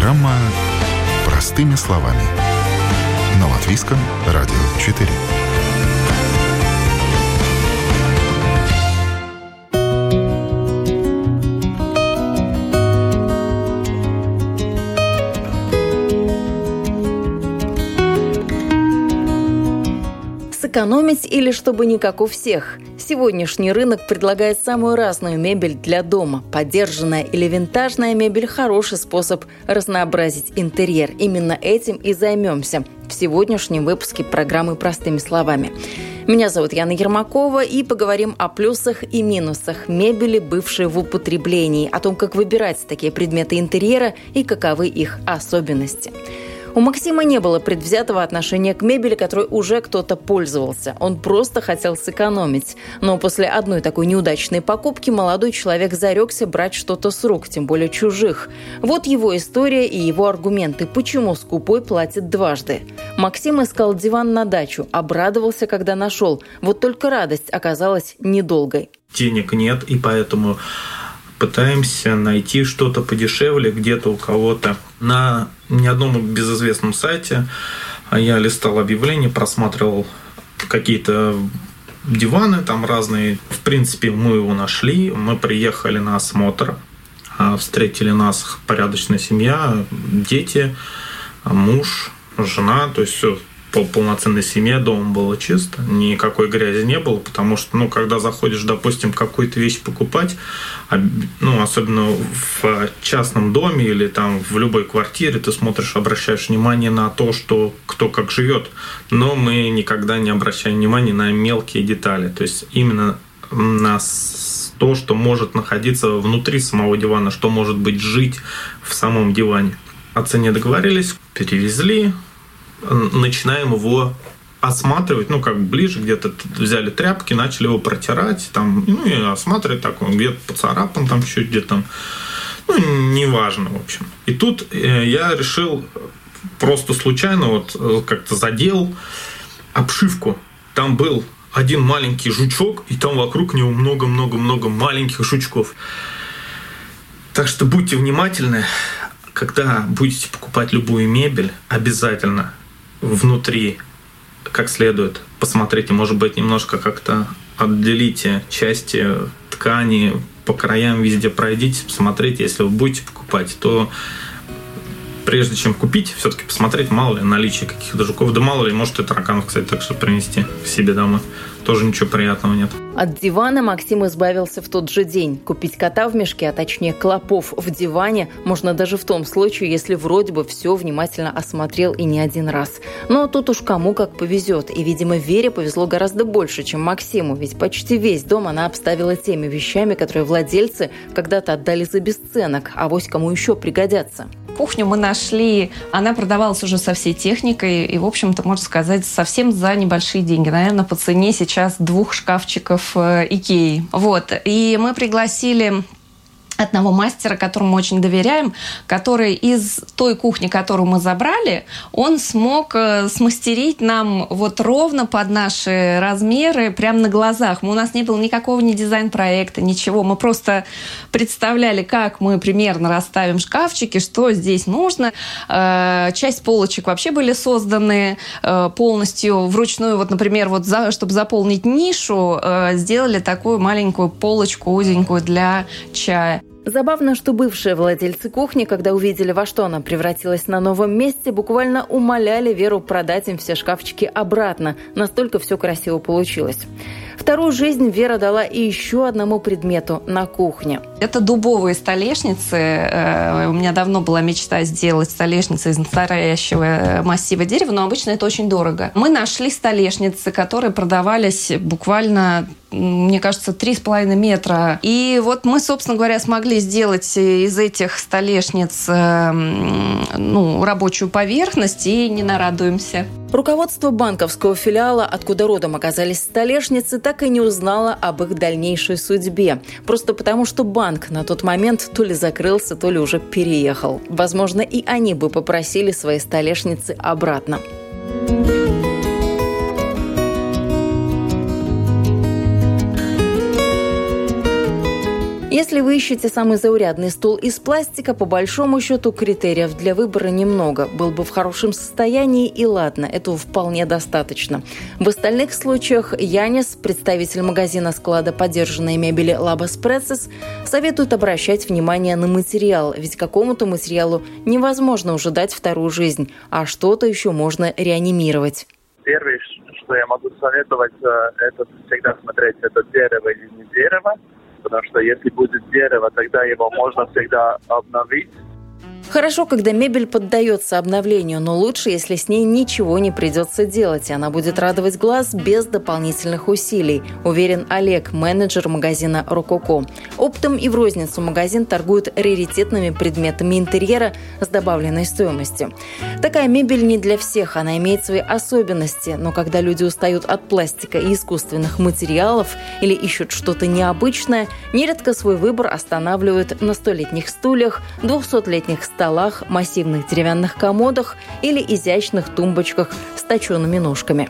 Программа «Простыми словами». На Латвийском радио 4. Сэкономить или чтобы не как у всех? Сегодняшний рынок предлагает самую разную мебель для дома. Подержанная или винтажная мебель – хороший способ разнообразить интерьер. Именно этим и займемся в сегодняшнем выпуске программы «Простыми словами». Меня зовут Яна Ермакова, и поговорим о плюсах и минусах мебели, бывшей в употреблении, о том, как выбирать такие предметы интерьера и каковы их особенности. У Максима не было предвзятого отношения к мебели, которой уже кто-то пользовался. Он просто хотел сэкономить. Но после одной такой неудачной покупки молодой человек зарекся брать что-то с рук, тем более чужих. Вот его история и его аргументы, почему скупой платит дважды. Максим искал диван на дачу, обрадовался, когда нашел. Вот только радость оказалась недолгой. Денег нет, и поэтому пытаемся найти что-то подешевле где-то у кого-то. На ни одном безызвестном сайте. Я листал объявления, просматривал какие-то диваны там разные. В принципе, мы его нашли, мы приехали на осмотр, а встретили нас порядочная семья, дети, муж, жена, то есть все полноценной семье дома было чисто, никакой грязи не было, потому что, ну, когда заходишь, допустим, какую-то вещь покупать, ну, особенно в частном доме или там в любой квартире, ты смотришь, обращаешь внимание на то, что кто как живет, но мы никогда не обращаем внимания на мелкие детали, то есть именно на то, что может находиться внутри самого дивана, что может быть жить в самом диване. О цене договорились, перевезли, начинаем его осматривать, ну, как ближе, где-то взяли тряпки, начали его протирать, там, ну, и осматривать, так, он где-то поцарапан, там, чуть где-то там, ну, неважно, в общем. И тут э, я решил просто случайно вот э, как-то задел обшивку. Там был один маленький жучок, и там вокруг него много-много-много маленьких жучков. Так что будьте внимательны, когда будете покупать любую мебель, обязательно внутри как следует посмотрите, может быть, немножко как-то отделите части ткани по краям везде пройдите, посмотрите, если вы будете покупать, то прежде чем купить, все-таки посмотреть, мало ли наличие каких-то жуков, да мало ли, может и тараканов, кстати, так что принести к себе домой тоже ничего приятного нет. От дивана Максим избавился в тот же день. Купить кота в мешке, а точнее клопов в диване, можно даже в том случае, если вроде бы все внимательно осмотрел и не один раз. Но тут уж кому как повезет. И, видимо, Вере повезло гораздо больше, чем Максиму, ведь почти весь дом она обставила теми вещами, которые владельцы когда-то отдали за бесценок, а вось кому еще пригодятся. Кухню мы нашли, она продавалась уже со всей техникой и, в общем-то, можно сказать, совсем за небольшие деньги. Наверное, по цене сейчас двух шкафчиков э, Икеи. Вот. И мы пригласили одного мастера, которому очень доверяем, который из той кухни, которую мы забрали, он смог э, смастерить нам вот ровно под наши размеры, прямо на глазах. У нас не было никакого ни дизайн-проекта, ничего. Мы просто представляли, как мы примерно расставим шкафчики, что здесь нужно. Э, часть полочек вообще были созданы э, полностью вручную. Вот, например, вот за, чтобы заполнить нишу, сделали такую маленькую полочку узенькую для чая. Забавно, что бывшие владельцы кухни, когда увидели, во что она превратилась на новом месте, буквально умоляли Веру продать им все шкафчики обратно. Настолько все красиво получилось. Вторую жизнь Вера дала и еще одному предмету на кухне. Это дубовые столешницы. Э, у меня давно была мечта сделать столешницы из настоящего э, массива дерева, но обычно это очень дорого. Мы нашли столешницы, которые продавались буквально мне кажется, три с половиной метра. И вот мы, собственно говоря, смогли сделать из этих столешниц э, ну, рабочую поверхность и не нарадуемся. Руководство банковского филиала, откуда родом оказались столешницы, так и не узнало об их дальнейшей судьбе. Просто потому, что банк на тот момент то ли закрылся, то ли уже переехал. Возможно, и они бы попросили свои столешницы обратно. Если вы ищете самый заурядный стул из пластика, по большому счету критериев для выбора немного. Был бы в хорошем состоянии и ладно, этого вполне достаточно. В остальных случаях Янис, представитель магазина склада поддержанной мебели Labas Pretzes, советует обращать внимание на материал, ведь какому-то материалу невозможно уже дать вторую жизнь, а что-то еще можно реанимировать. Первое, что я могу советовать, э, это всегда смотреть, это дерево или не дерево потому что если будет дерево, тогда его можно всегда обновить Хорошо, когда мебель поддается обновлению, но лучше, если с ней ничего не придется делать, и она будет радовать глаз без дополнительных усилий, уверен Олег, менеджер магазина «Рококо». Оптом и в розницу магазин торгует раритетными предметами интерьера с добавленной стоимостью. Такая мебель не для всех, она имеет свои особенности, но когда люди устают от пластика и искусственных материалов или ищут что-то необычное, нередко свой выбор останавливают на столетних стульях, двухсотлетних столах, столах, массивных деревянных комодах или изящных тумбочках с точенными ножками.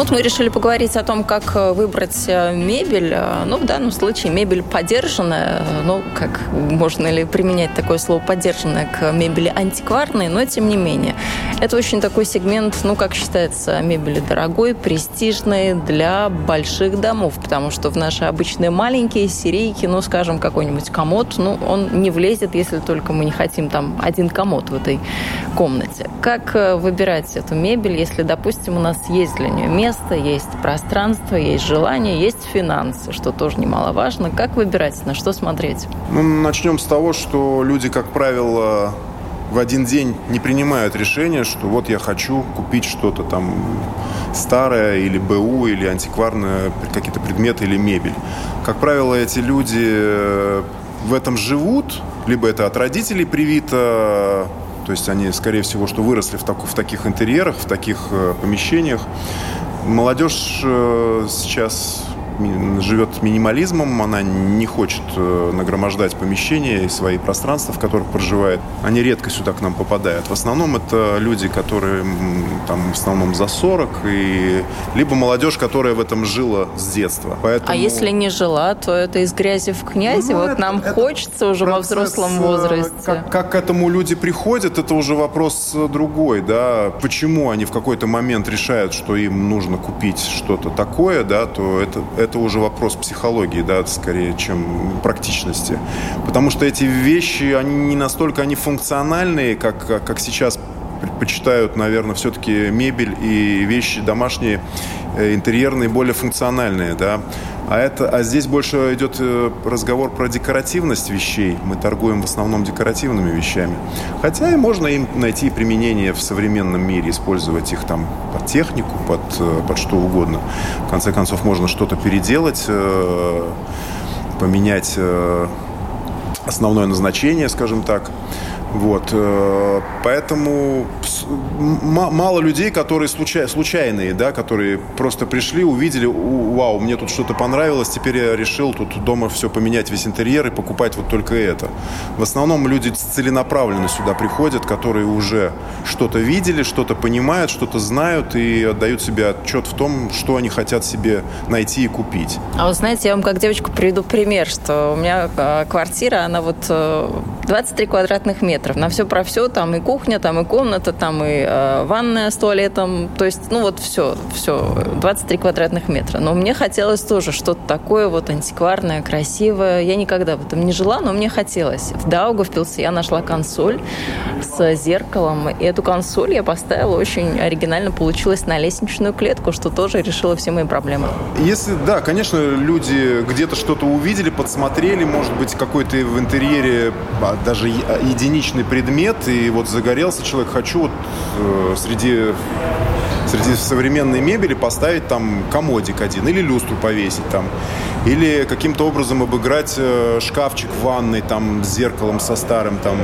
Вот мы решили поговорить о том, как э, выбрать э, мебель. Э, ну, в данном случае мебель подержанная. Ну, как можно ли применять такое слово подержанная к мебели антикварной, но тем не менее. Это очень такой сегмент, ну, как считается, мебели дорогой, престижной для больших домов, потому что в наши обычные маленькие серийки, ну, скажем, какой-нибудь комод, ну, он не влезет, если только мы не хотим там один комод в этой комнате. Как выбирать эту мебель, если, допустим, у нас есть для нее место, место, есть пространство, есть желание, есть финансы, что тоже немаловажно. Как выбирать, на что смотреть? Ну, начнем с того, что люди, как правило, в один день не принимают решение, что вот я хочу купить что-то там старое или БУ, или антикварное, какие-то предметы или мебель. Как правило, эти люди э, в этом живут, либо это от родителей привито, то есть они, скорее всего, что выросли в, так, в таких интерьерах, в таких э, помещениях. Молодежь э, сейчас живет минимализмом, она не хочет э, нагромождать помещения и свои пространства, в которых проживает. Они редко сюда к нам попадают. В основном это люди, которые там в основном за 40, и либо молодежь, которая в этом жила с детства. Поэтому... А если не жила, то это из грязи в князи. Ну, вот это, нам это хочется уже во взрослом э, возрасте. Как, как к этому люди приходят, это уже вопрос другой, да. Почему они в какой-то момент решают, что им нужно купить что-то такое, да, то это, это это уже вопрос психологии, да, скорее, чем практичности. Потому что эти вещи, они не настолько они функциональные, как, как сейчас предпочитают, наверное, все-таки мебель и вещи домашние, э, интерьерные, более функциональные, да. А, это, а здесь больше идет э, разговор про декоративность вещей. Мы торгуем в основном декоративными вещами. Хотя и можно им найти применение в современном мире, использовать их там под технику, под, э, под что угодно. В конце концов, можно что-то переделать, поменять основное назначение, скажем так. Вот, э, поэтому мало людей, которые случай, случайные, да, которые просто пришли, увидели, вау, мне тут что-то понравилось, теперь я решил тут дома все поменять, весь интерьер и покупать вот только это. В основном люди целенаправленно сюда приходят, которые уже что-то видели, что-то понимают, что-то знают и отдают себе отчет в том, что они хотят себе найти и купить. А вы знаете, я вам как девочку приведу пример, что у меня а, квартира, она вот 23 э, квадратных метров. На все про все, там и кухня, там и комната, там и э, ванная с туалетом. То есть, ну вот все, все, 23 квадратных метра. Но мне хотелось тоже что-то такое вот антикварное, красивое. Я никогда в этом не жила, но мне хотелось. В Даугавпилсе я нашла консоль с зеркалом. И эту консоль я поставила очень оригинально. Получилось на лестничную клетку, что тоже решило все мои проблемы. Если, да, конечно, люди где-то что-то увидели, подсмотрели, может быть, какой-то в интерьере а, даже единичный предмет, и вот загорелся человек, хочу вот э, среди среди современной мебели поставить там комодик один или люстру повесить там или каким-то образом обыграть э, шкафчик в ванной там с зеркалом со старым там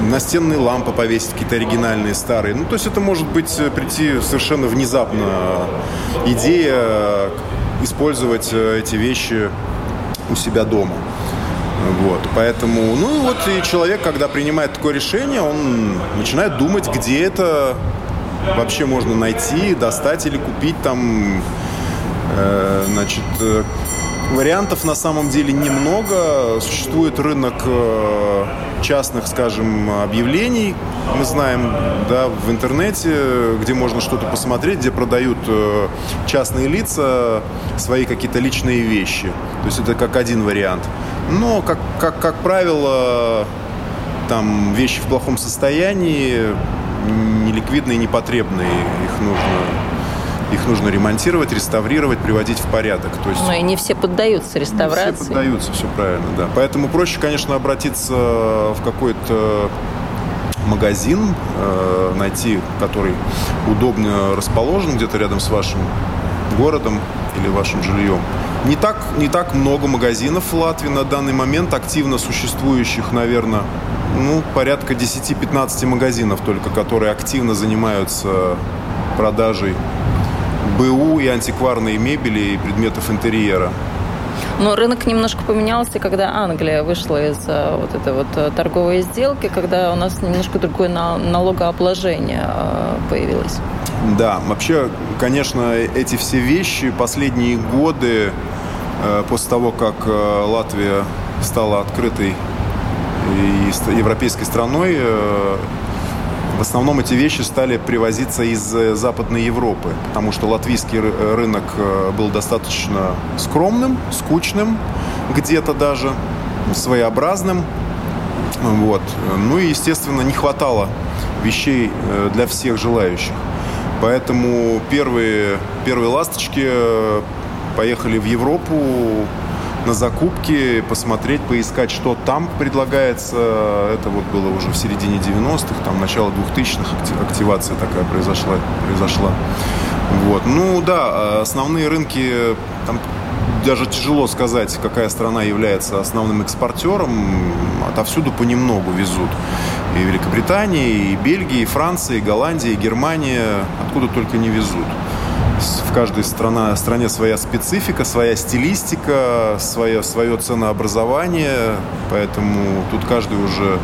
настенные лампы повесить какие-то оригинальные старые. Ну то есть это может быть э, прийти совершенно внезапно идея использовать эти вещи у себя дома вот, поэтому, ну и вот и человек, когда принимает такое решение, он начинает думать, где это вообще можно найти, достать или купить там, э, значит, э, Вариантов на самом деле немного. Существует рынок э, частных, скажем, объявлений. Мы знаем, да, в интернете, где можно что-то посмотреть, где продают э, частные лица свои какие-то личные вещи. То есть это как один вариант. Но, как, как, как правило, там вещи в плохом состоянии, неликвидные, непотребные. Их нужно их нужно ремонтировать, реставрировать, приводить в порядок. То есть, Но и не все поддаются реставрации. Не все поддаются, все правильно, да. Поэтому проще, конечно, обратиться в какой-то магазин, э, найти, который удобно расположен где-то рядом с вашим городом или вашим жильем. Не так, не так много магазинов в Латвии на данный момент, активно существующих, наверное, ну, порядка 10-15 магазинов только, которые активно занимаются продажей БУ и антикварной мебели и предметов интерьера. Но рынок немножко поменялся, когда Англия вышла из э, вот этой вот э, торговой сделки, когда у нас немножко другое налогообложение э, появилось. Да, вообще, конечно, эти все вещи последние годы, после того, как Латвия стала открытой и европейской страной, в основном эти вещи стали привозиться из э, Западной Европы, потому что латвийский э, рынок э, был достаточно скромным, скучным, где-то даже своеобразным. Вот. Ну и, естественно, не хватало вещей для всех желающих. Поэтому первые, первые ласточки поехали в Европу, на закупки, посмотреть, поискать, что там предлагается. Это вот было уже в середине 90-х, там начало 2000-х активация такая произошла. произошла. Вот. Ну да, основные рынки, там даже тяжело сказать, какая страна является основным экспортером. Отовсюду понемногу везут. И Великобритания, и Бельгия, и Франция, и Голландия, и Германия. Откуда только не везут в каждой страна, стране своя специфика, своя стилистика, свое, свое ценообразование, поэтому тут каждый уже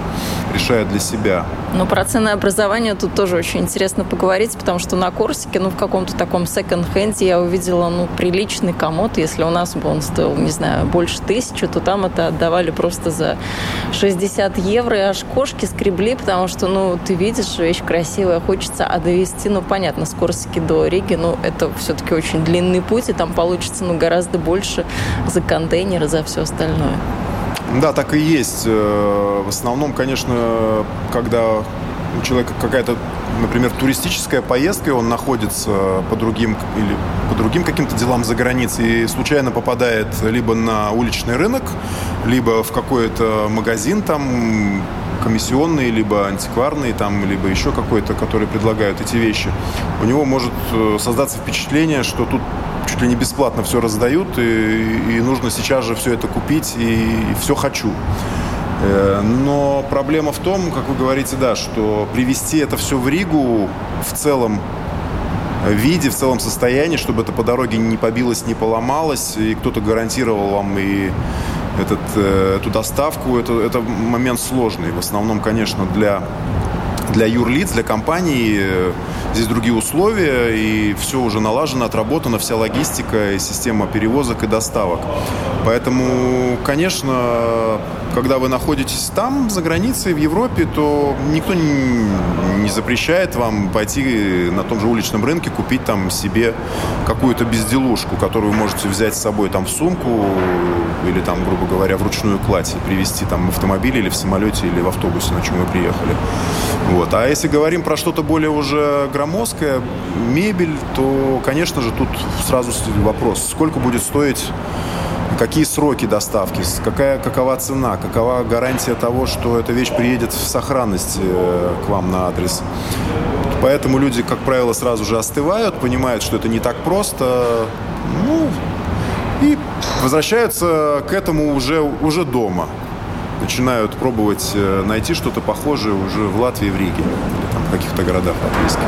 решает для себя. Ну, про ценообразование тут тоже очень интересно поговорить, потому что на Корсике, ну, в каком-то таком секонд-хенде я увидела, ну, приличный комод. Если у нас бы он стоил, не знаю, больше тысячи, то там это отдавали просто за 60 евро, и аж кошки скребли, потому что, ну, ты видишь, вещь красивая, хочется, а довести, ну, понятно, с Корсики до Риги, ну, это все-таки очень длинный путь, и там получится, ну, гораздо больше за контейнеры, за все остальное. Да, так и есть. Э, в основном, конечно, когда у человека какая-то, например, туристическая поездка, и он находится по другим или по другим каким-то делам за границей и случайно попадает либо на уличный рынок, либо в какой-то магазин там комиссионный, либо антикварный, там, либо еще какой-то, который предлагают эти вещи, у него может э, создаться впечатление, что тут чуть ли не бесплатно все раздают, и, и нужно сейчас же все это купить, и, и все хочу. Э, но проблема в том, как вы говорите, да, что привести это все в Ригу в целом виде, в целом состоянии, чтобы это по дороге не побилось, не поломалось, и кто-то гарантировал вам и этот, э, эту доставку, это, это момент сложный. В основном, конечно, для для юрлиц, для компаний э, здесь другие условия, и все уже налажено, отработана вся логистика и система перевозок и доставок. Поэтому, конечно, когда вы находитесь там, за границей, в Европе, то никто не запрещает вам пойти на том же уличном рынке, купить там себе какую-то безделушку, которую вы можете взять с собой там в сумку или там, грубо говоря, в ручную кладь и привезти там в автомобиле или в самолете или в автобусе, на чем вы приехали. Вот. А если говорим про что-то более уже громоздкое, мебель, то, конечно же, тут сразу вопрос, сколько будет стоить какие сроки доставки, какая, какова цена, какова гарантия того, что эта вещь приедет в сохранности э, к вам на адрес. Поэтому люди, как правило, сразу же остывают, понимают, что это не так просто, ну, и возвращаются к этому уже, уже дома. Начинают пробовать э, найти что-то похожее уже в Латвии, в Риге или там в каких-то городах латвийских.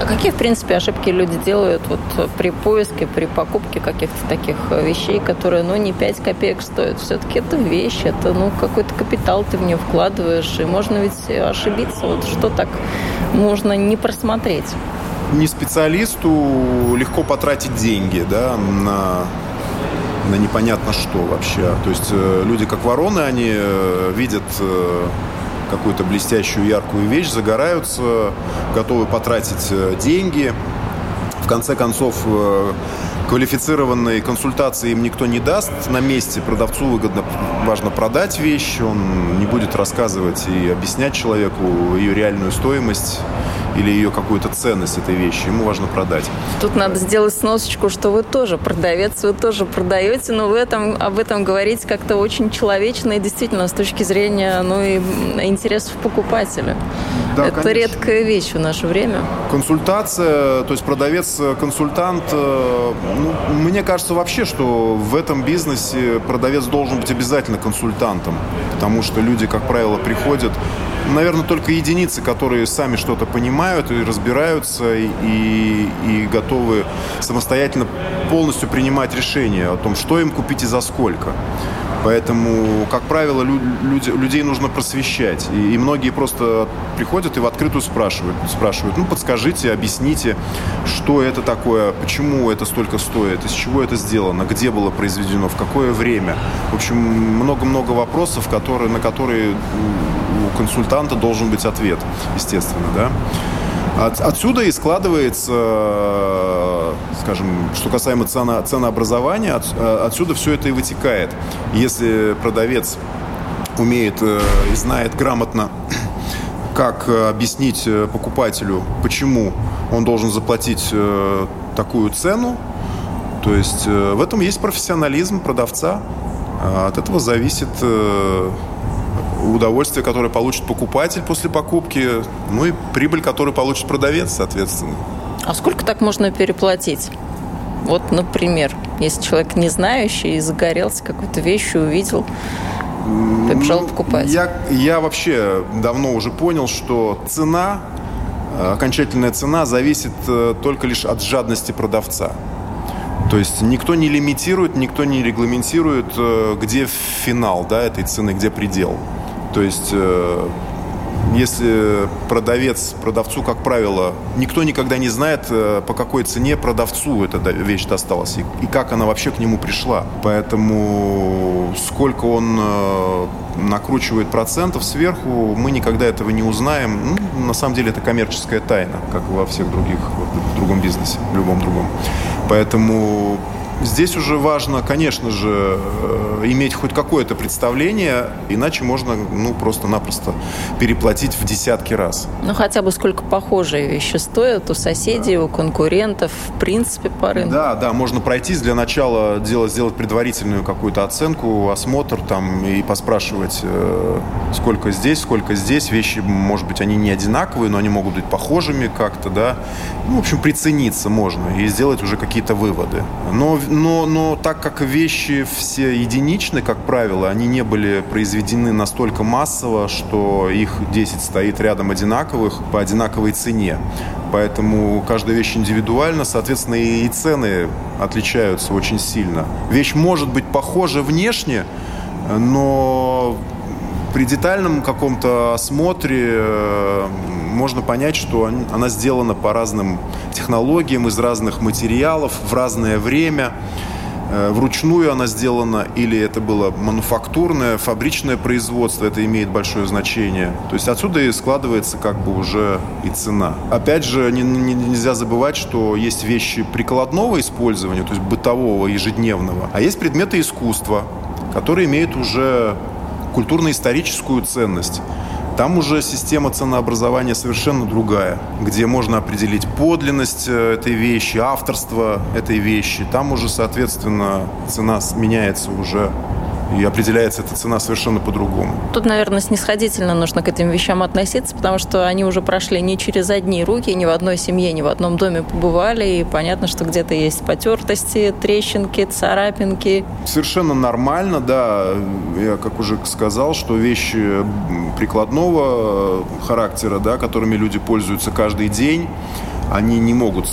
А какие, в принципе, ошибки люди делают вот при поиске, при покупке каких-то таких вещей, которые, ну, не 5 копеек стоят? Все-таки это вещь, это, ну, какой-то капитал ты в нее вкладываешь, и можно ведь ошибиться. Вот что так можно не просмотреть? Не специалисту легко потратить деньги, да, на на непонятно что вообще. То есть э, люди как вороны, они э, видят э, какую-то блестящую, яркую вещь, загораются, готовы потратить деньги. В конце концов, квалифицированной консультации им никто не даст на месте. Продавцу выгодно, важно продать вещь, он не будет рассказывать и объяснять человеку ее реальную стоимость или ее какую-то ценность этой вещи. Ему важно продать. Тут надо сделать сносочку, что вы тоже продавец, вы тоже продаете, но вы этом, об этом говорить как-то очень человечно и действительно с точки зрения ну, и интересов покупателя. Да, Это конечно. редкая вещь в наше время. Консультация, то есть продавец-консультант, э, ну, мне кажется вообще, что в этом бизнесе продавец должен быть обязательно консультантом, потому что люди, как правило, приходят наверное, только единицы, которые сами что-то понимают и разбираются, и, и готовы самостоятельно полностью принимать решения о том, что им купить и за сколько. Поэтому, как правило, люди, людей нужно просвещать. И, и многие просто приходят и в открытую спрашивают. Спрашивают, ну, подскажите, объясните, что это такое, почему это столько стоит, из чего это сделано, где было произведено, в какое время. В общем, много-много вопросов, которые, на которые консультанта должен быть ответ, естественно, да. От, отсюда и складывается, э, скажем, что касаемо цена, ценообразования, от, э, отсюда все это и вытекает. Если продавец умеет э, и знает грамотно, как объяснить покупателю, почему он должен заплатить такую цену, то есть в этом есть профессионализм продавца. От этого зависит удовольствие, которое получит покупатель после покупки, ну и прибыль, которую получит продавец, соответственно. А сколько так можно переплатить? Вот, например, если человек не знающий и загорелся какой-то вещью, увидел, побежал ну, покупать. Я, я вообще давно уже понял, что цена, э, окончательная цена зависит э, только лишь от жадности продавца. То есть никто не лимитирует, никто не регламентирует, э, где финал да, этой цены, где предел. То есть, э, если продавец, продавцу, как правило, никто никогда не знает, э, по какой цене продавцу эта вещь досталась и, и как она вообще к нему пришла. Поэтому сколько он э, накручивает процентов сверху, мы никогда этого не узнаем. Ну, на самом деле это коммерческая тайна, как во всех других, в другом бизнесе, в любом другом. Поэтому Здесь уже важно, конечно же, э, иметь хоть какое-то представление, иначе можно ну, просто-напросто переплатить в десятки раз. Ну, хотя бы сколько похожие вещи стоят у соседей, да. у конкурентов, в принципе, по рынку. Да, да, можно пройтись для начала, делать, сделать предварительную какую-то оценку, осмотр там и поспрашивать, э, сколько здесь, сколько здесь. Вещи, может быть, они не одинаковые, но они могут быть похожими как-то, да. Ну, в общем, прицениться можно и сделать уже какие-то выводы. Но но, но так как вещи все единичны, как правило, они не были произведены настолько массово, что их 10 стоит рядом одинаковых по одинаковой цене. Поэтому каждая вещь индивидуальна, соответственно, и цены отличаются очень сильно. Вещь может быть похожа внешне, но при детальном каком-то осмотре э, можно понять, что она сделана по разным технологиям, из разных материалов, в разное время. Э, вручную она сделана, или это было мануфактурное, фабричное производство, это имеет большое значение. То есть отсюда и складывается как бы уже и цена. Опять же, не, не, нельзя забывать, что есть вещи прикладного использования, то есть бытового, ежедневного, а есть предметы искусства, которые имеют уже культурно-историческую ценность. Там уже система ценообразования совершенно другая, где можно определить подлинность э, этой вещи, авторство этой вещи. Там уже, соответственно, цена меняется уже и определяется эта цена совершенно по-другому. Тут, наверное, снисходительно нужно к этим вещам относиться, потому что они уже прошли не через одни руки, ни в одной семье, ни в одном доме побывали, и понятно, что где-то есть потертости, трещинки, царапинки. Совершенно нормально, да. Я, как уже сказал, что вещи прикладного характера, да, которыми люди пользуются каждый день, они не могут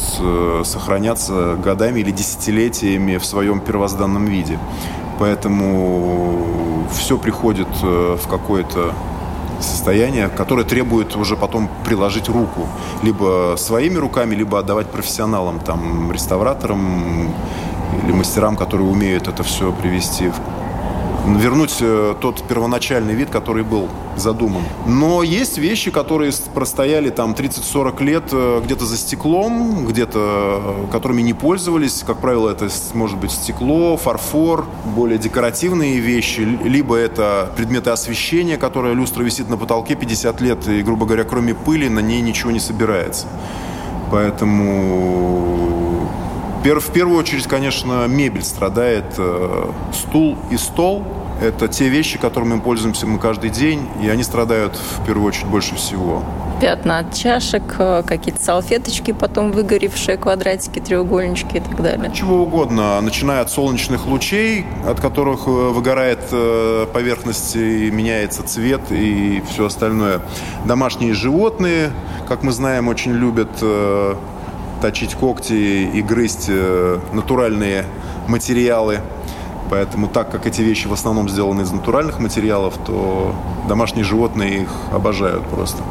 сохраняться годами или десятилетиями в своем первозданном виде. Поэтому все приходит в какое-то состояние, которое требует уже потом приложить руку. Либо своими руками, либо отдавать профессионалам, там, реставраторам или мастерам, которые умеют это все привести вернуть э, тот первоначальный вид, который был задуман. Но есть вещи, которые простояли там 30-40 лет э, где-то за стеклом, где-то э, которыми не пользовались. Как правило, это может быть стекло, фарфор, более декоративные вещи, либо это предметы освещения, которая люстра висит на потолке 50 лет, и, грубо говоря, кроме пыли на ней ничего не собирается. Поэтому в первую очередь, конечно, мебель страдает. Стул и стол это те вещи, которыми мы пользуемся мы каждый день, и они страдают в первую очередь больше всего. Пятна от чашек, э, какие-то салфеточки, потом выгоревшие квадратики, треугольнички и так далее. Чего угодно, начиная от солнечных лучей, от которых э, выгорает э, поверхность и меняется цвет и все остальное. Домашние животные, как мы знаем, очень любят точить когти и грызть натуральные материалы – Поэтому так как эти вещи в основном сделаны из натуральных материалов, то домашние животные их обожают просто.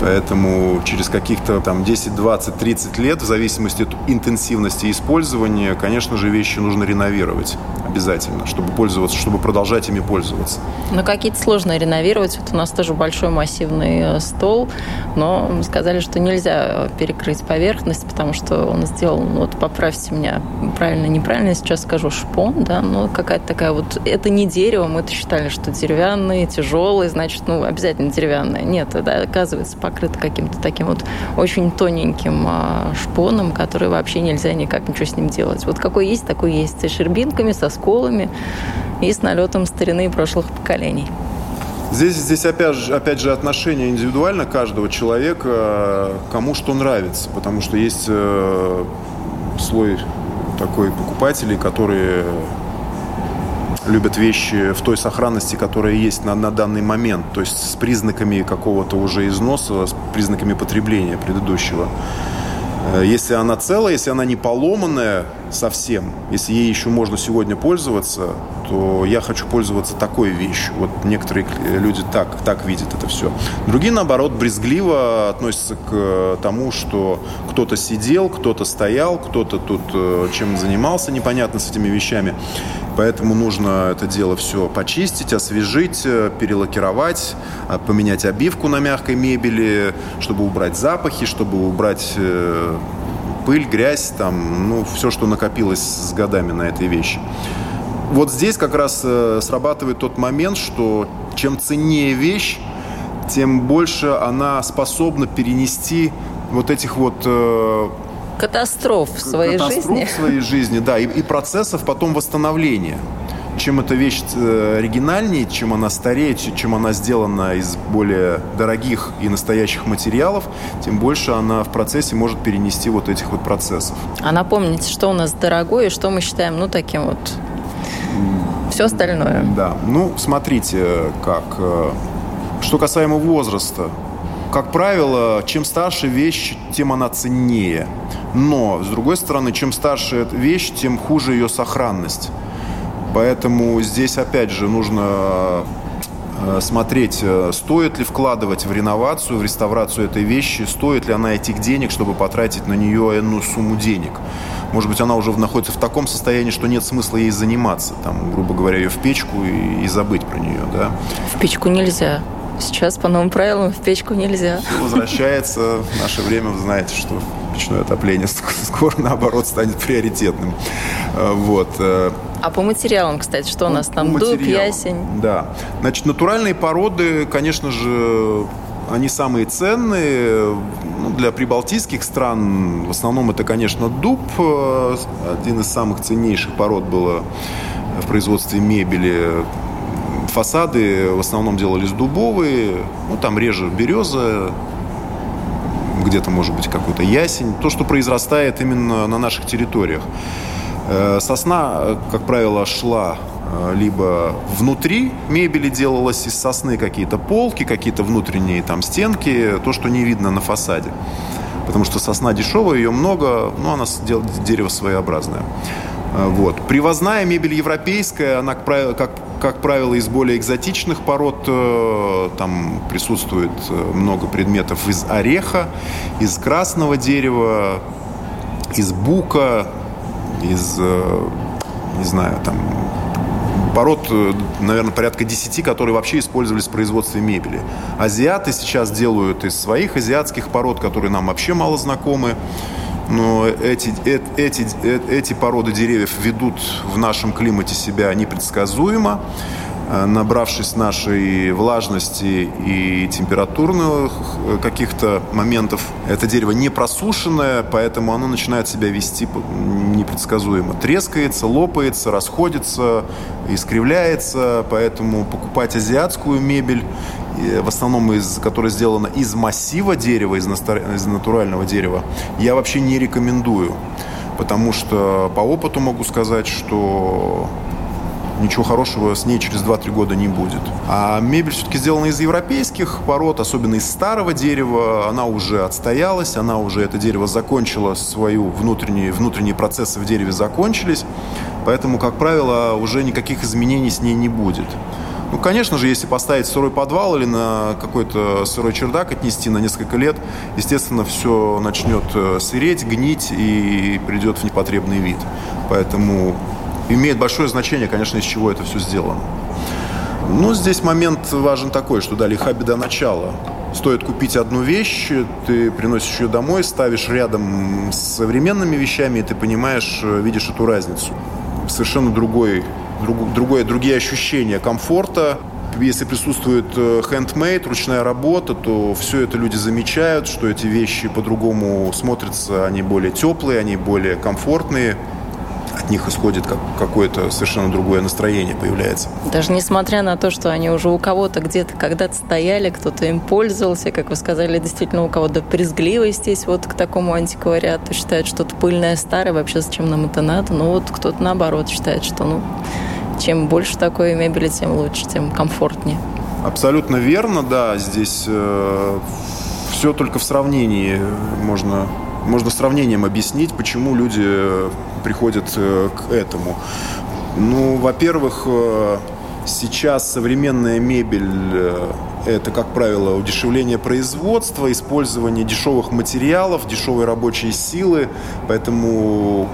Поэтому через каких-то там 10, 20, 30 лет, в зависимости от интенсивности использования, конечно же, вещи нужно реновировать обязательно, чтобы пользоваться, чтобы продолжать ими пользоваться. Но какие-то сложно реновировать. Вот у нас тоже большой массивный э, стол, но сказали, что нельзя перекрыть поверхность, потому что он сделал, ну, вот поправьте меня, правильно, неправильно, сейчас скажу, шпон, да, но какая-то такая вот, это не дерево, мы-то считали, что деревянный, тяжелый, значит, ну, обязательно деревянное. Нет, это оказывается покрыто каким-то таким вот очень тоненьким а, шпоном, который вообще нельзя никак ничего с ним делать. Вот какой есть, такой есть. Со шербинками, со сколами и с налетом старины прошлых поколений. Здесь, здесь опять, же, опять же отношение индивидуально каждого человека, кому что нравится. Потому что есть э, слой такой покупателей, которые любят вещи в той сохранности, которая есть на, на данный момент, то есть с признаками какого-то уже износа, с признаками потребления предыдущего. Э, если она целая, если она не поломанная совсем, если ей еще можно сегодня пользоваться, то я хочу пользоваться такой вещью. Вот некоторые люди так, так видят это все. Другие, наоборот, брезгливо относятся к тому, что кто-то сидел, кто-то стоял, кто-то тут э, чем занимался непонятно с этими вещами. Поэтому нужно это дело все почистить, освежить, э, перелакировать, э, поменять обивку на мягкой мебели, чтобы убрать запахи, чтобы убрать пыль, грязь, там, ну, все, что накопилось с годами на этой вещи. Вот здесь как раз э, срабатывает тот момент, что чем ценнее вещь, тем больше она способна перенести вот этих вот э, катастроф в своей катастроф жизни. в своей жизни, да, и, и процессов потом восстановления чем эта вещь э, оригинальнее, чем она старее, чем она сделана из более дорогих и настоящих материалов, тем больше она в процессе может перенести вот этих вот процессов. А напомните, что у нас дорогое и что мы считаем, ну, таким вот все остальное. Да, ну, смотрите, как... Э, что касаемо возраста, как правило, чем старше вещь, тем она ценнее. Но, с другой стороны, чем старше вещь, тем хуже ее сохранность. Поэтому здесь, опять же, нужно э, смотреть, э, стоит ли вкладывать в реновацию, в реставрацию этой вещи, стоит ли она этих денег, чтобы потратить на нее энную сумму денег. Может быть, она уже находится в таком состоянии, что нет смысла ей заниматься, там, грубо говоря, ее в печку и, и забыть про нее, да? В печку нельзя. Сейчас по новым правилам в печку нельзя. Все возвращается в наше время, вы знаете, что печное отопление скоро, наоборот, станет приоритетным. Э, вот. А по материалам, кстати, что у нас там? Дуб, ясень? Да. Значит, натуральные породы, конечно же, они самые ценные. Ну, для прибалтийских стран в основном это, конечно, дуб. Один из самых ценнейших пород было в производстве мебели. Фасады в основном делались дубовые. Ну, там реже береза, где-то, может быть, какой-то ясень. То, что произрастает именно на наших территориях. Э, сосна, как правило, шла э, либо внутри мебели делалось из сосны какие-то полки, какие-то внутренние там стенки, то, что не видно на фасаде. потому что сосна дешевая, ее много, но она дерево своеобразное. Вот. Привозная мебель европейская, она, как, как правило, из более экзотичных пород. Э, там присутствует э, много предметов из ореха, из красного дерева, из бука, из, э, не знаю, там пород, наверное, порядка 10, которые вообще использовались в производстве мебели. Азиаты сейчас делают из своих азиатских пород, которые нам вообще мало знакомы, но эти, эти, эти породы деревьев ведут в нашем климате себя непредсказуемо. Э, набравшись нашей влажности и температурных э, каких-то моментов, это дерево не просушенное, поэтому оно начинает себя вести непредсказуемо. Трескается, лопается, расходится, искривляется, поэтому покупать азиатскую мебель, в основном из, которая сделана из массива дерева, из, из натурального дерева, я вообще не рекомендую. Потому что по опыту могу сказать, что ничего хорошего с ней через 2-3 года не будет. А мебель все-таки сделана из европейских пород, особенно из старого дерева. Она уже отстоялась, она уже, это дерево закончило свою внутренние, внутренние процессы в дереве закончились. Поэтому, как правило, уже никаких изменений с ней не будет. Ну, конечно же, если поставить сырой подвал или на какой-то сырой чердак отнести на несколько лет, естественно, все начнет э, сыреть, гнить и придет в непотребный вид. Поэтому имеет большое значение, конечно, из чего это все сделано. Ну, здесь момент важен такой, что да, лиха беда начала. Стоит купить одну вещь, ты приносишь ее домой, ставишь рядом с современными вещами, и ты понимаешь, э, видишь эту разницу. Совершенно другой, друг, другое, другие ощущения комфорта, если присутствует хендмейд, ручная работа, то все это люди замечают, что эти вещи по-другому смотрятся, они более теплые, они более комфортные. От них исходит как, какое-то совершенно другое настроение появляется. Даже несмотря на то, что они уже у кого-то где-то когда-то стояли, кто-то им пользовался, как вы сказали, действительно у кого-то брезгливость есть вот к такому антиквариату, считают, что это пыльное старое, вообще зачем нам это надо, но вот кто-то наоборот считает, что ну чем больше такой мебели, тем лучше, тем комфортнее. Абсолютно верно, да, здесь э, все только в сравнении можно можно сравнением объяснить, почему люди э, приходят э, к этому. Ну, во-первых, э, сейчас современная мебель – это, как правило, удешевление производства, использование дешевых материалов, дешевой рабочей силы, поэтому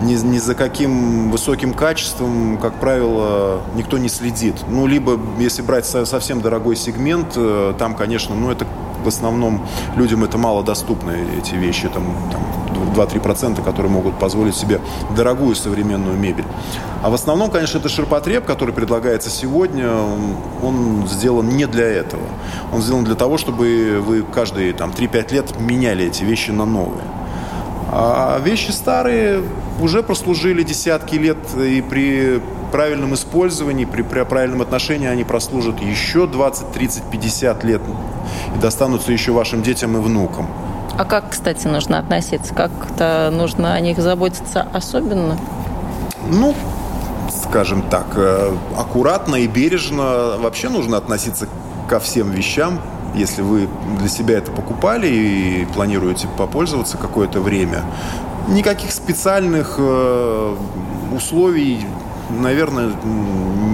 ни, ни за каким высоким качеством, как правило, никто не следит. Ну, либо, если брать совсем дорогой сегмент, там, конечно, ну, это в основном людям это мало доступны, эти вещи, там, там 2-3%, которые могут позволить себе дорогую современную мебель. А в основном, конечно, это ширпотреб, который предлагается сегодня, он сделан не для этого. Он сделан для того, чтобы вы каждые там, 3-5 лет меняли эти вещи на новые. А вещи старые уже прослужили десятки лет, и при правильном использовании, при, при правильном отношении они прослужат еще 20, 30, 50 лет и достанутся еще вашим детям и внукам. А как, кстати, нужно относиться? Как-то нужно о них заботиться особенно? Ну, скажем так, э, аккуратно и бережно вообще нужно относиться ко всем вещам. Если вы для себя это покупали и планируете попользоваться какое-то время, никаких специальных э, условий наверное,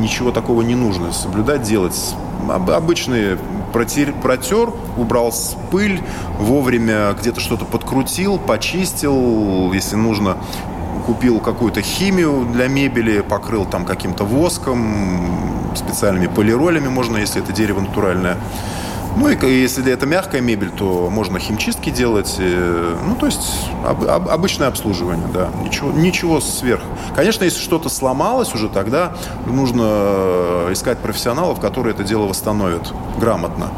ничего такого не нужно соблюдать, делать. Обычные протер, протер, убрал пыль, вовремя где-то что-то подкрутил, почистил, если нужно, купил какую-то химию для мебели, покрыл там каким-то воском, специальными полиролями можно, если это дерево натуральное. Ну и если это мягкая мебель, то можно химчистки делать. Э, ну, то есть об, об, обычное обслуживание, да. Ничего, ничего сверх. Конечно, если что-то сломалось уже, тогда нужно э, искать профессионалов, которые это дело восстановят грамотно.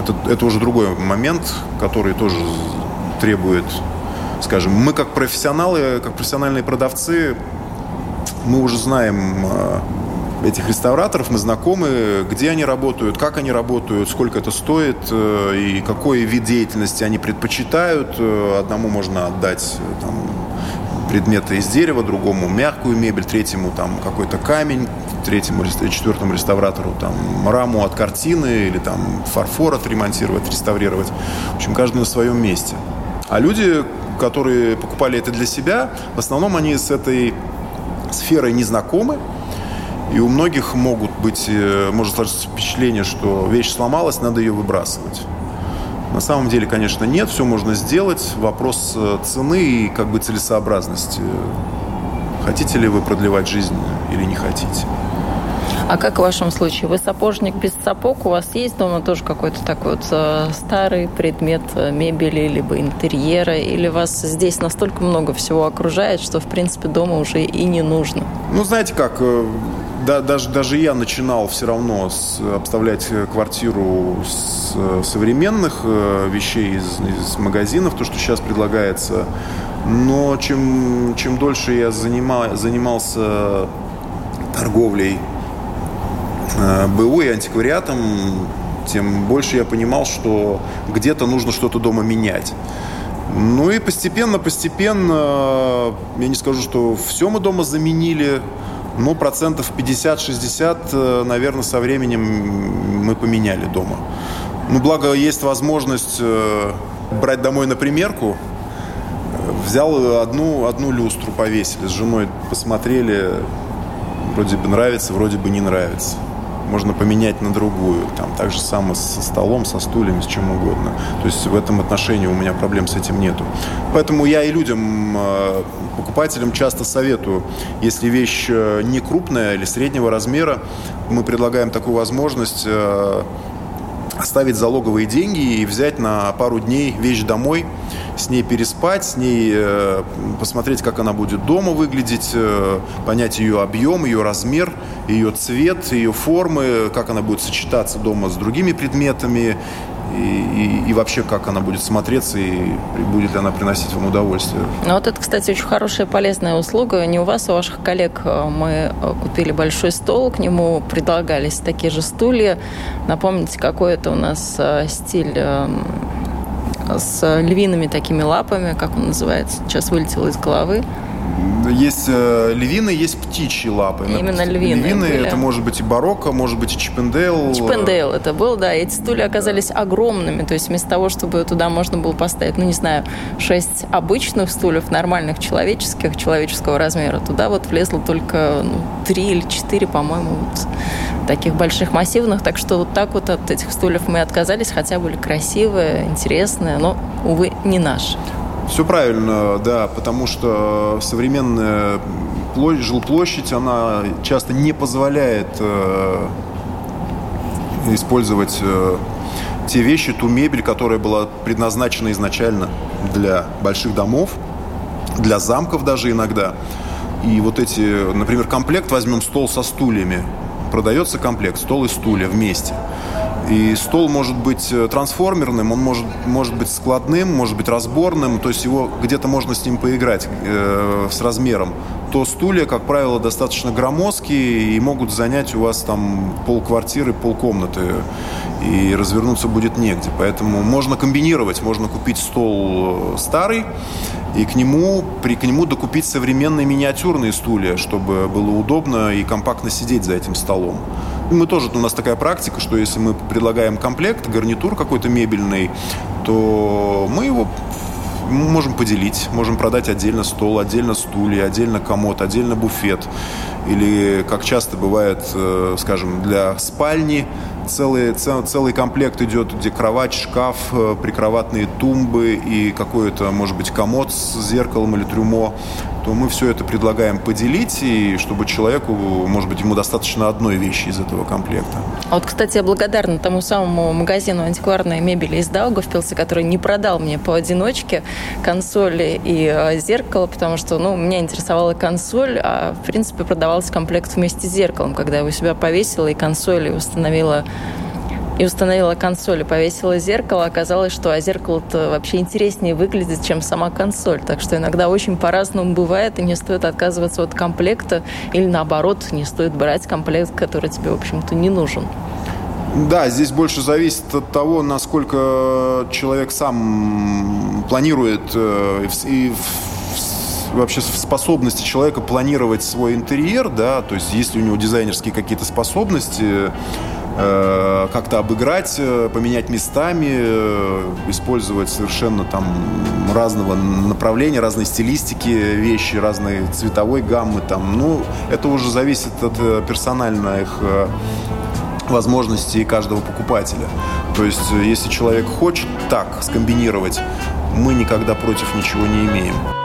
Это, это уже другой момент, который тоже требует, скажем, мы как профессионалы, как профессиональные продавцы, мы уже знаем э, этих реставраторов, мы знакомы, где они работают, как они работают, сколько это стоит э, и какой вид деятельности они предпочитают. Э, одному можно отдать э, там, предметы из дерева, другому мягкую мебель, третьему там какой-то камень, третьему, четвертому реставратору там раму от картины или там фарфор отремонтировать, реставрировать. В общем, каждый на своем месте. А люди, которые покупали это для себя, в основном они с этой сферой не знакомы, и у многих могут быть, э, может сложиться впечатление, что вещь сломалась, надо ее выбрасывать. На самом деле, конечно, нет, все можно сделать. Вопрос э, цены и как бы целесообразности. Хотите ли вы продлевать жизнь или не хотите? А как в вашем случае? Вы сапожник без сапог? У вас есть дома тоже какой-то такой вот э, старый предмет э, мебели, либо интерьера? Или вас здесь настолько много всего окружает, что, в принципе, дома уже и не нужно? Ну, знаете как, э, да, даже, даже я начинал все равно с, обставлять квартиру с современных вещей из, из магазинов, то, что сейчас предлагается. Но чем, чем дольше я занимал, занимался торговлей БУ и антиквариатом, тем больше я понимал, что где-то нужно что-то дома менять. Ну и постепенно, постепенно, я не скажу, что все мы дома заменили, но процентов 50-60, э, наверное, со временем мы поменяли дома. Ну, благо, есть возможность э, брать домой на примерку. Взял одну, одну люстру, повесили с женой, посмотрели, вроде бы нравится, вроде бы не нравится можно поменять на другую. Там так же самое со столом, со стульями, с чем угодно. То есть в этом отношении у меня проблем с этим нету. Поэтому я и людям, э, покупателям часто советую, если вещь э, не крупная или среднего размера, мы предлагаем такую возможность э, оставить залоговые деньги и взять на пару дней вещь домой, с ней переспать, с ней э, посмотреть, как она будет дома выглядеть, э, понять ее объем, ее размер, ее цвет, ее формы, как она будет сочетаться дома с другими предметами и, и, и вообще как она будет смотреться и будет ли она приносить вам удовольствие. Ну вот это, кстати, очень хорошая полезная услуга. Не у вас, а у ваших коллег э, мы э, купили большой стол, к нему предлагались такие же стулья. Напомните, какой это у нас э, стиль эм, с львиными такими лапами, как он называется, сейчас вылетело из головы. Есть э, львины, есть птичьи лапы. Именно львины. Львины были. это может быть и барокко, может быть и Чиппендейл. Чиппендейл это был, да. Эти стулья оказались огромными. То есть вместо того, чтобы туда можно было поставить, ну не знаю, шесть обычных стульев, нормальных человеческих, человеческого размера, туда вот влезло только ну, три или четыре, по-моему, вот таких больших массивных. Так что вот так вот от этих стульев мы отказались, хотя были красивые, интересные, но, увы, не наши. Все правильно, да, потому что современная жилплощадь, она часто не позволяет э, использовать э, те вещи, ту мебель, которая была предназначена изначально для больших домов, для замков даже иногда. И вот эти, например, комплект, возьмем стол со стульями, продается комплект, стол и стулья вместе. И стол может быть э, трансформерным, он может, может быть складным, может быть разборным, то есть его где-то можно с ним поиграть э, с размером. То стулья, как правило, достаточно громоздкие и могут занять у вас там полквартиры, полкомнаты, и развернуться будет негде. Поэтому можно комбинировать, можно купить стол э, старый, и к нему, при, к нему докупить современные миниатюрные стулья, чтобы было удобно и компактно сидеть за этим столом. Мы тоже, у нас такая практика, что если мы предлагаем комплект, гарнитур какой-то мебельный, то мы его можем поделить, можем продать отдельно стол, отдельно стулья, отдельно комод, отдельно буфет. Или, как часто бывает, э, скажем, для спальни целый, цел, целый комплект идет, где кровать, шкаф, э, прикроватные тумбы и какой-то, может быть, комод с зеркалом или трюмо то мы все это предлагаем поделить, и чтобы человеку, может быть, ему достаточно одной вещи из этого комплекта. А вот, кстати, я благодарна тому самому магазину антикварной мебели из Даугавпилса, который не продал мне поодиночке консоли и э, зеркало, потому что, ну, меня интересовала консоль, а, в принципе, продавался комплект вместе с зеркалом, когда я его себя повесила и консоль установила и установила консоль и повесила зеркало, оказалось, что а зеркало-то вообще интереснее выглядит, чем сама консоль. Так что иногда очень по-разному бывает, и не стоит отказываться от комплекта, или наоборот, не стоит брать комплект, который тебе, в общем-то, не нужен. Да, здесь больше зависит от того, насколько человек сам планирует э, и вообще в способности человека планировать свой интерьер, да, то есть если у него дизайнерские какие-то способности, э, как-то обыграть, э, поменять местами, э, использовать совершенно там разного направления, разной стилистики вещи, разной цветовой гаммы. Там. Ну, это уже зависит от персональных возможностей каждого покупателя. То есть, если человек хочет так скомбинировать, мы никогда против ничего не имеем.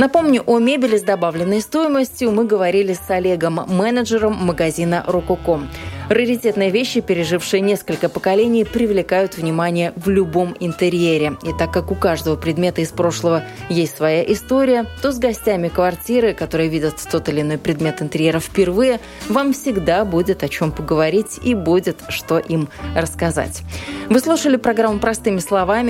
Напомню, о мебели с добавленной стоимостью мы говорили с Олегом, менеджером магазина «Рококо». Раритетные вещи, пережившие несколько поколений, привлекают внимание в любом интерьере. И так как у каждого предмета из прошлого есть своя история, то с гостями квартиры, которые видят тот или иной предмет интерьера впервые, вам всегда будет о чем поговорить и будет что им рассказать. Вы слушали программу «Простыми словами».